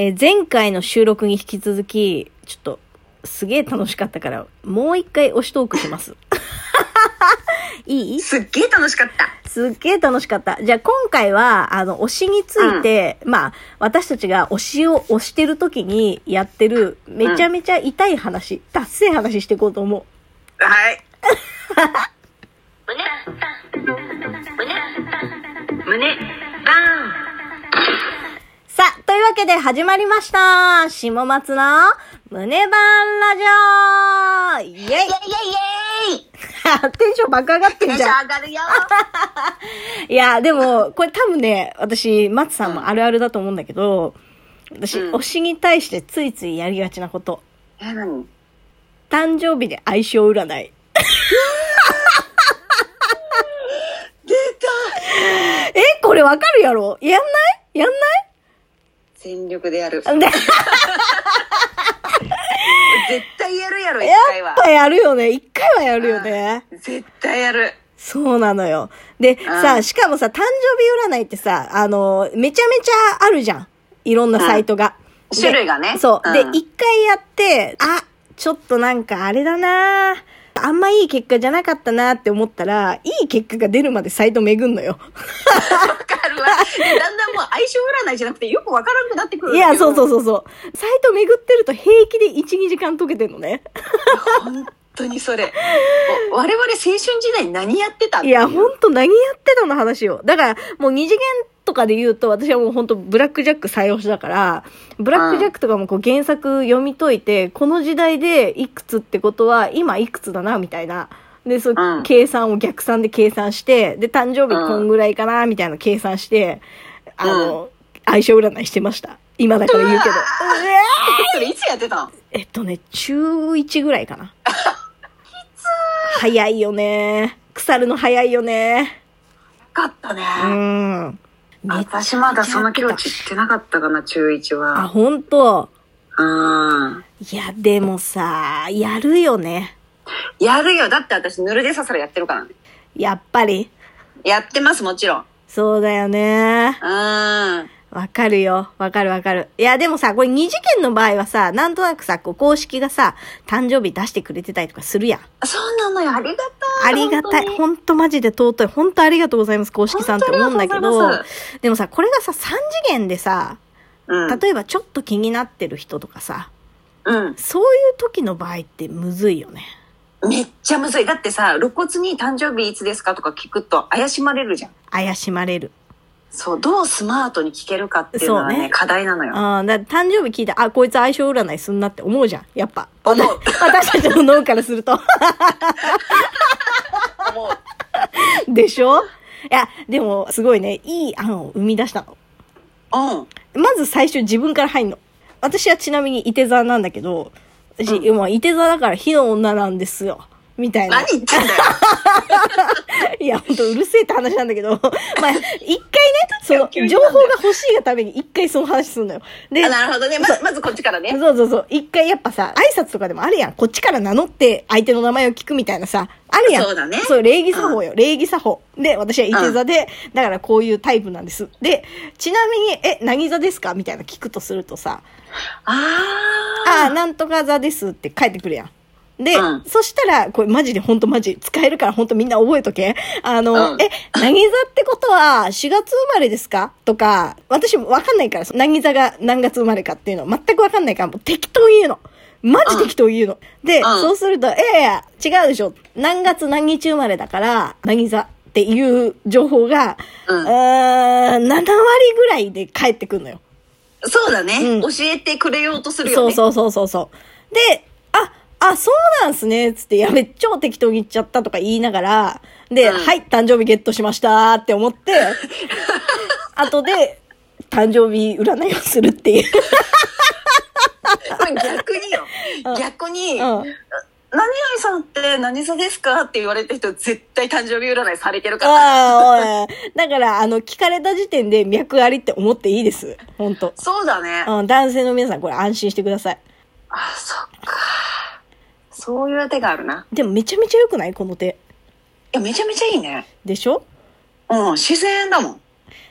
えー前回の収録に引き続き、ちょっと、すげえ楽しかったから、もう一回推しトークします。いい？すっげえ楽しかった。すっげえ楽しかった。じゃあ今回は、あの、推しについて、まあ、私たちが推しを推してる時にやってる、めちゃめちゃ痛い話、達成話していこうと思う。はい。胸、バさあ、というわけで始まりました。下松の胸バンラジオ。イェイ。イェイイェイイェイ。テンション爆上がってテンションんじゃん。上がるよ。いや、でも、これ多分ね、私、松さんもあるあるだと思うんだけど、私、うん。推しに対してついついやりがちなこと。え、何？誕生日で相性占い。出た。え、これわかるやろ？やんない？やん全力でやる。絶対やるやろ、一や回はっ。ぱやるよね。一回はやるよね。絶対やる。そうなのよ。で、さ、うんしかもさ、誕生日占いってさ、あの、めちゃめちゃあるじゃん。いろんなサイトが。種類がねそう。うんで、一回やって、あ、ちょっとなんかあれだなあんまいい結果じゃなかったなって思ったら、いい結果が出るまでサイト巡んのよ。わかるわ。でだんだんもう相性占いじゃなくてよくわからなくなってくる。いや、そうそうう。そうそう。サイト巡ってると平気で1、2時間解けてんのね。本当にそれ。お我々青春時代何やってたいや、ほんと何やってたの話よ。だから、もう二次元とかで言うと、私はもうほんとブラックジャック採用しだから、ブラックジャックとかもこう原作読み解いて、この時代でいくつってことは、今いくつだな、みたいな。で、そう、うん計算を逆算で計算して、で、誕生日こんぐらいかな、みたいな計算して、あの、相性占いしてました。今だから言うけど。それいつやってたんえっとね、中1ぐらいかな。早いよね。腐るの早いよね。かったね。うん。私まだその境地行ってなかったかな、中1あ、は。ほんと。うん。いや、でもさ、やるよね。やるよ。だって私、ぬるでささらやってるからね。やっぱり。やってます、もちろん。そうだよね。うん。わかるよ。わかるわかる。いや、でもさ、これ二次元の場合はさ、なんとなくさ、こう公式がさ、誕生日出してくれてたりとかするやん。そうなのよ。ありがたい。ありがたい。本ほんとマジで尊い。ほんとありがとうございます、公式さんって思うんだけどま、でもさ、これがさ、三次元でさ、当に例えばちょっと気になってる人とかさ、うん。そういう時の場合ってむずいよね。うん。めっちゃむずい。だってさ、露骨に誕生日いつですかとか聞くと怪しまれるじゃん。怪しまれる。そう、どうスマートに聞けるかっていうのはね、ね課題なのよ。ああ、だ誕生日聞いて、あ、こいつ相性占いすんなって思うじゃん。やっぱ。思う 私たちの脳からすると。思う。でしょ？いや、でも、すごいね、いい案を生み出したの。うん。まず最初自分から入んの。私はちなみに伊手座なんだけど、私、うまあ、伊手座だから火の女なんですよ。みたいな何。言ってんだよ。いや、ほんとうるせえって話なんだけど、まあ、一回ね、その、情報が欲しいがために一回その話すんのよ。で、あなるほどね。まず、まずこっちからね。そうそうそう。一回やっぱさ、挨拶とかでもあるやん。こっちから名乗って相手の名前を聞くみたいなさ、あるやん。そうだねそう、礼儀作法よ。礼儀作法。で、私は伊手座で、だからこういうタイプなんです。で、ちなみに、え、何座ですか？みたいな聞くとするとさ、あああ、あ。なんとか座ですって書いてくるやん。で、うんそしたら、これマジでほんとマジ、使えるからほんとみんな覚えとけ。あの、うんえ、何座ってことは4月生まれですか？とか、私わかんないから、何座が何月生まれかっていうの全くわかんないから、もう適当言うの。マジ適当言うの。で、うんそうすると、ええ違うでしょ。何月何日生まれだから、何座っていう情報が、ううんーん、7割ぐらいで返ってくるのよ。そうだね、うん教えてくれようとするよね。そうそうそうそうそう。で、あ、あ、そうなんすね、つって、やべ、超適当に言っちゃったとか言いながら、で、うんはい、誕生日ゲットしましたって思って、後で、誕生日占いをするっていう。逆によ。逆に、うん。何々さんって何座ですかって言われた人絶対誕生日占いされてるから。ああ、おい。だから、あの、聞かれた時点で脈ありって思っていいです。本当そうだね。うん、男性の皆さん、これ安心してください。あ、そ。そういう手があるな。でもめちゃめちゃ良くない？この手。いや、めちゃめちゃいいね。でしょ？うん、自然だもん。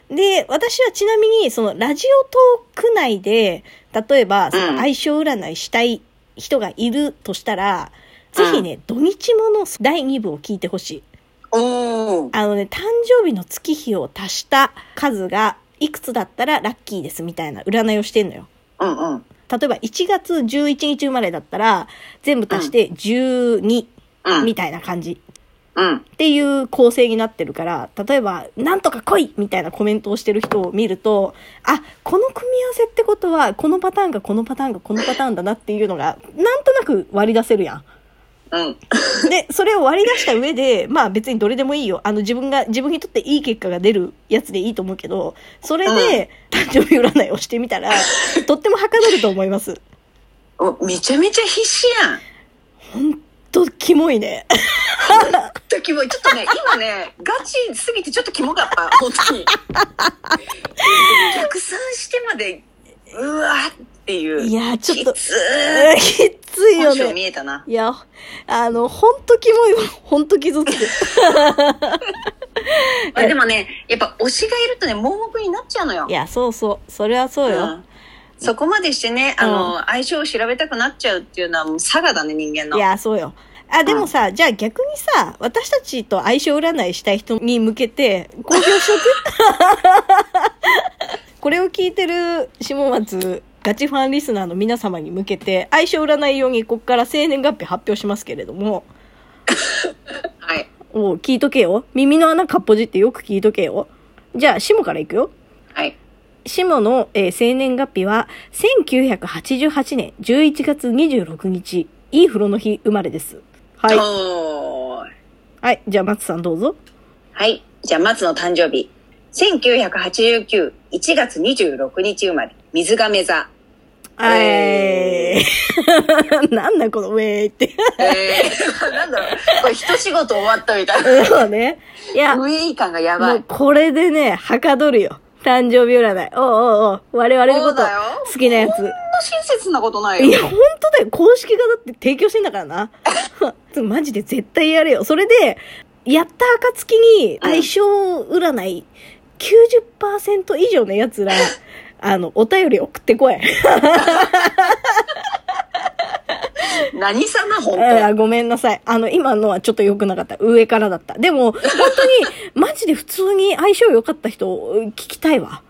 で、私はちなみに、その、ラジオトーク内で、例えば、その相性占いしたい人がいるとしたら、ぜひね、土日もの第2部を聞いてほしい。おー。あのね、誕生日の月日を足した数が、いくつだったらラッキーですみたいな占いをしてんのよ。うんうん。例えば1月11日生まれだったら、全部足して12うん。みたいな感じ。うん。っていう構成になってるから、例えば、なんとか来いみたいなコメントをしてる人を見ると、あ、この組み合わせってことは、このパターンがこのパターンがこのパターンだなっていうのが、なんとなく割り出せるやん。うん。で、それを割り出した上で、まあ別にどれでもいいよ。あの自分が、自分にとっていい結果が出るやつでいいと思うけど、それで誕生日占いをしてみたら、とってもはかどると思います。おめちゃめちゃ必死やん。ほんと、キモいね。ちょっとキモい。ちょっとね、今ね、ガチすぎてちょっとキモかった。本当に。逆算してまで、うわっていう。いやちょっときつー きついよね。見えたな。いや、あの、ほんとキモいわ。ほんと傷つく。まあでもね、やっぱ推しがいるとね、盲目になっちゃうのよい。や、そうそう。それはそうよ。うんそこまでしてね、あの、相性を調べたくなっちゃうっていうのはもう差がだね、人間の。いや、そうよ。あ、でもさ、じゃあ逆にさ、私たちと相性占いしたい人に向けて、公表しとく？これを聞いてる下松ガチファンリスナーの皆様に向けて、相性占い用にここから生年月日発表しますけれども、はい。おう聞いとけよ。耳の穴かっぽじってよく聞いとけよ。じゃあ、下からいくよ。はい。下の、えー生年月日は、1988年11月26日、いい風呂の日生まれです。はいはい。じゃあ、松さんどうぞ。はい。じゃあ、松の誕生日。1989、1月26日生まれ。水亀座。えー。なんだこのウェーって。えー、なんだろう。これ一仕事終わったみたいな。そうね。いや、ウもェイ感がやばうい。これでね、はかどるよ。誕生日占い。おうおうおう。我々のこと好きなやつ。こんな親切なことないよ。いや、ほんとだよ。公式がだって提供してんだからな。マジで絶対やれよ。それで、やった暁に相性占い90%以上のやつら、あの、お便り送ってこい。何様本あごめんなさい。あの、今のはちょっと良くなかった。上からだった。でも、本当に、マジで普通に相性良かった人、聞きたいわ。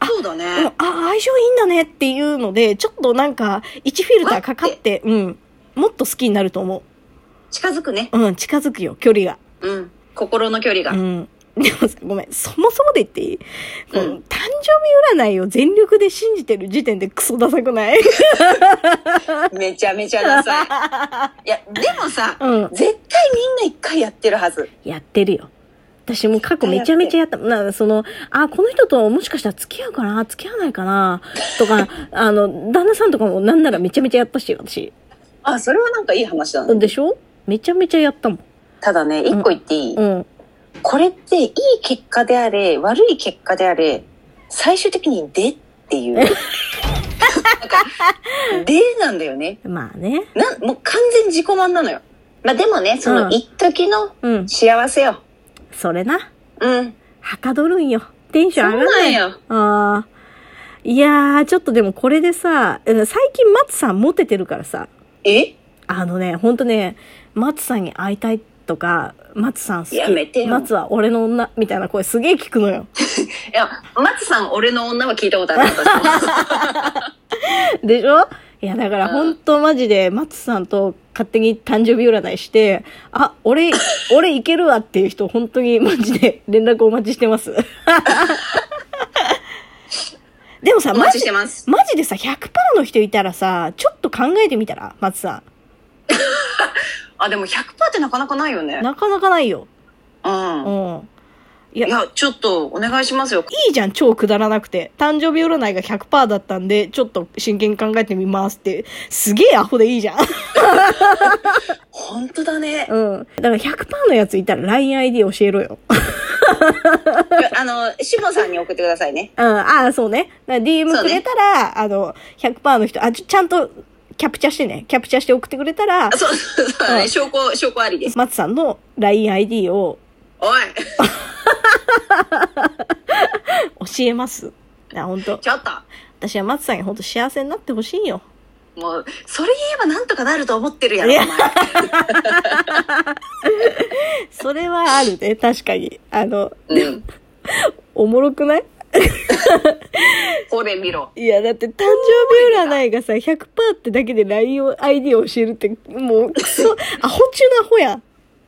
当そうだうんね。あ、相性いいんだねっていうので、ちょっとなんか、1フィルターかかって、うん。もっと好きになると思近づくね。う。うん、近づくよ、距離が。うん。心の距離が。うん。でもさ、ごめん、そもそもで言っていい、このうん誕生日占いを全力で信じてる時点でクソダサくない？めちゃめちゃダサい。いや、でもさ、うん絶対みんな一回やってるはず。やってるよ。私も過去めちゃめちゃやった。なその、あ、この人ともしかしたら付き合うかな？付き合わないかな？とか、あの、旦那さんとかもなんならめちゃめちゃやったし、私。あ、それはなんかいい話だね。でしょ？めちゃめちゃやったもん。ただね、一個言っていい、うん。これっていい結果であれ、悪い結果であれ、最終的にでっていう。なんか、でなんだよね。まあね。な、もう完全自己満なのよ。まあでもね、そうんの一時のうん。幸せよ。それな。うん。はかどるんよ。テンション上がんない。よああ。いやー、ちょっとでもこれでさ、うん最近松さんモテてるからさ、え？あのね、ほんとね、松さんに会いたいとか、松さん好き。やめてよ松は俺の女、みたいな声すげえ聞くのよ。いや、松さん、俺の女は聞いたことある。でしょ？いや、だからほんとマジで松さんと勝手に誕生日占いして、あ、俺、俺いけるわっていう人本当にマジで連絡お待ちしてます。でもさ、お待マジちしてます。マジでさ、100%の人いたらさ、ちょっと考えてみたら、松さあ、でも100%ってなかなかないよねん。。なかなかないよ。うん。うん。いや、いや、ちょっと、お願いしますよ。いいじゃん、超くだらなくて。誕生日占いが100%だったんで、ちょっと真剣に考えてみますって。すげえアホでいいじゃん。本当だね。うん。だから100%のやついたら LINEID 教えろよ。あの、しもさんに送ってくださいね。うん、ああ、そうね。DM くれたら、あの、100%の人、あ、ちょちゃんとキャプチャしてね。キャプチャして送ってくれたらあ、そう、そうだね。うん証拠、証拠ありです。松さんの LINEID を、おい 教えます。いや、本当ちょっと。私は松さんに本当幸せになってほしいよ。もう、それ言えばなんとかなると思ってるやろ、お前。それはあるね、確かに。あの、うん。おもろくない？これ見ろ。いや、だって誕生日占いがさ、100%ってだけで LINE を、ID を教えるって、もう、クソ、アホ中のアホやん。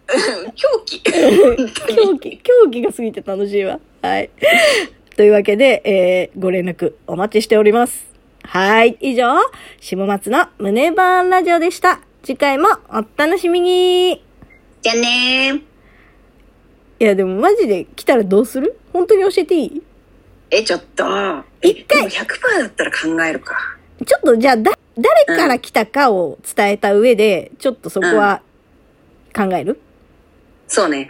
狂気。狂気、狂気が過ぎて楽しいわ。はい。というわけで、えー、ご連絡お待ちしております。はい。以上、下松の胸バーンラジオでした。次回もお楽しみに。じゃあねー。いや、でもマジで来たらどうする？本当に教えていい？え、ちょっと。え、一回でも100%だったら考えるか。ちょっとじゃあ、だ、誰から来たかを伝えた上で、ちょっとそこは考える、そうね。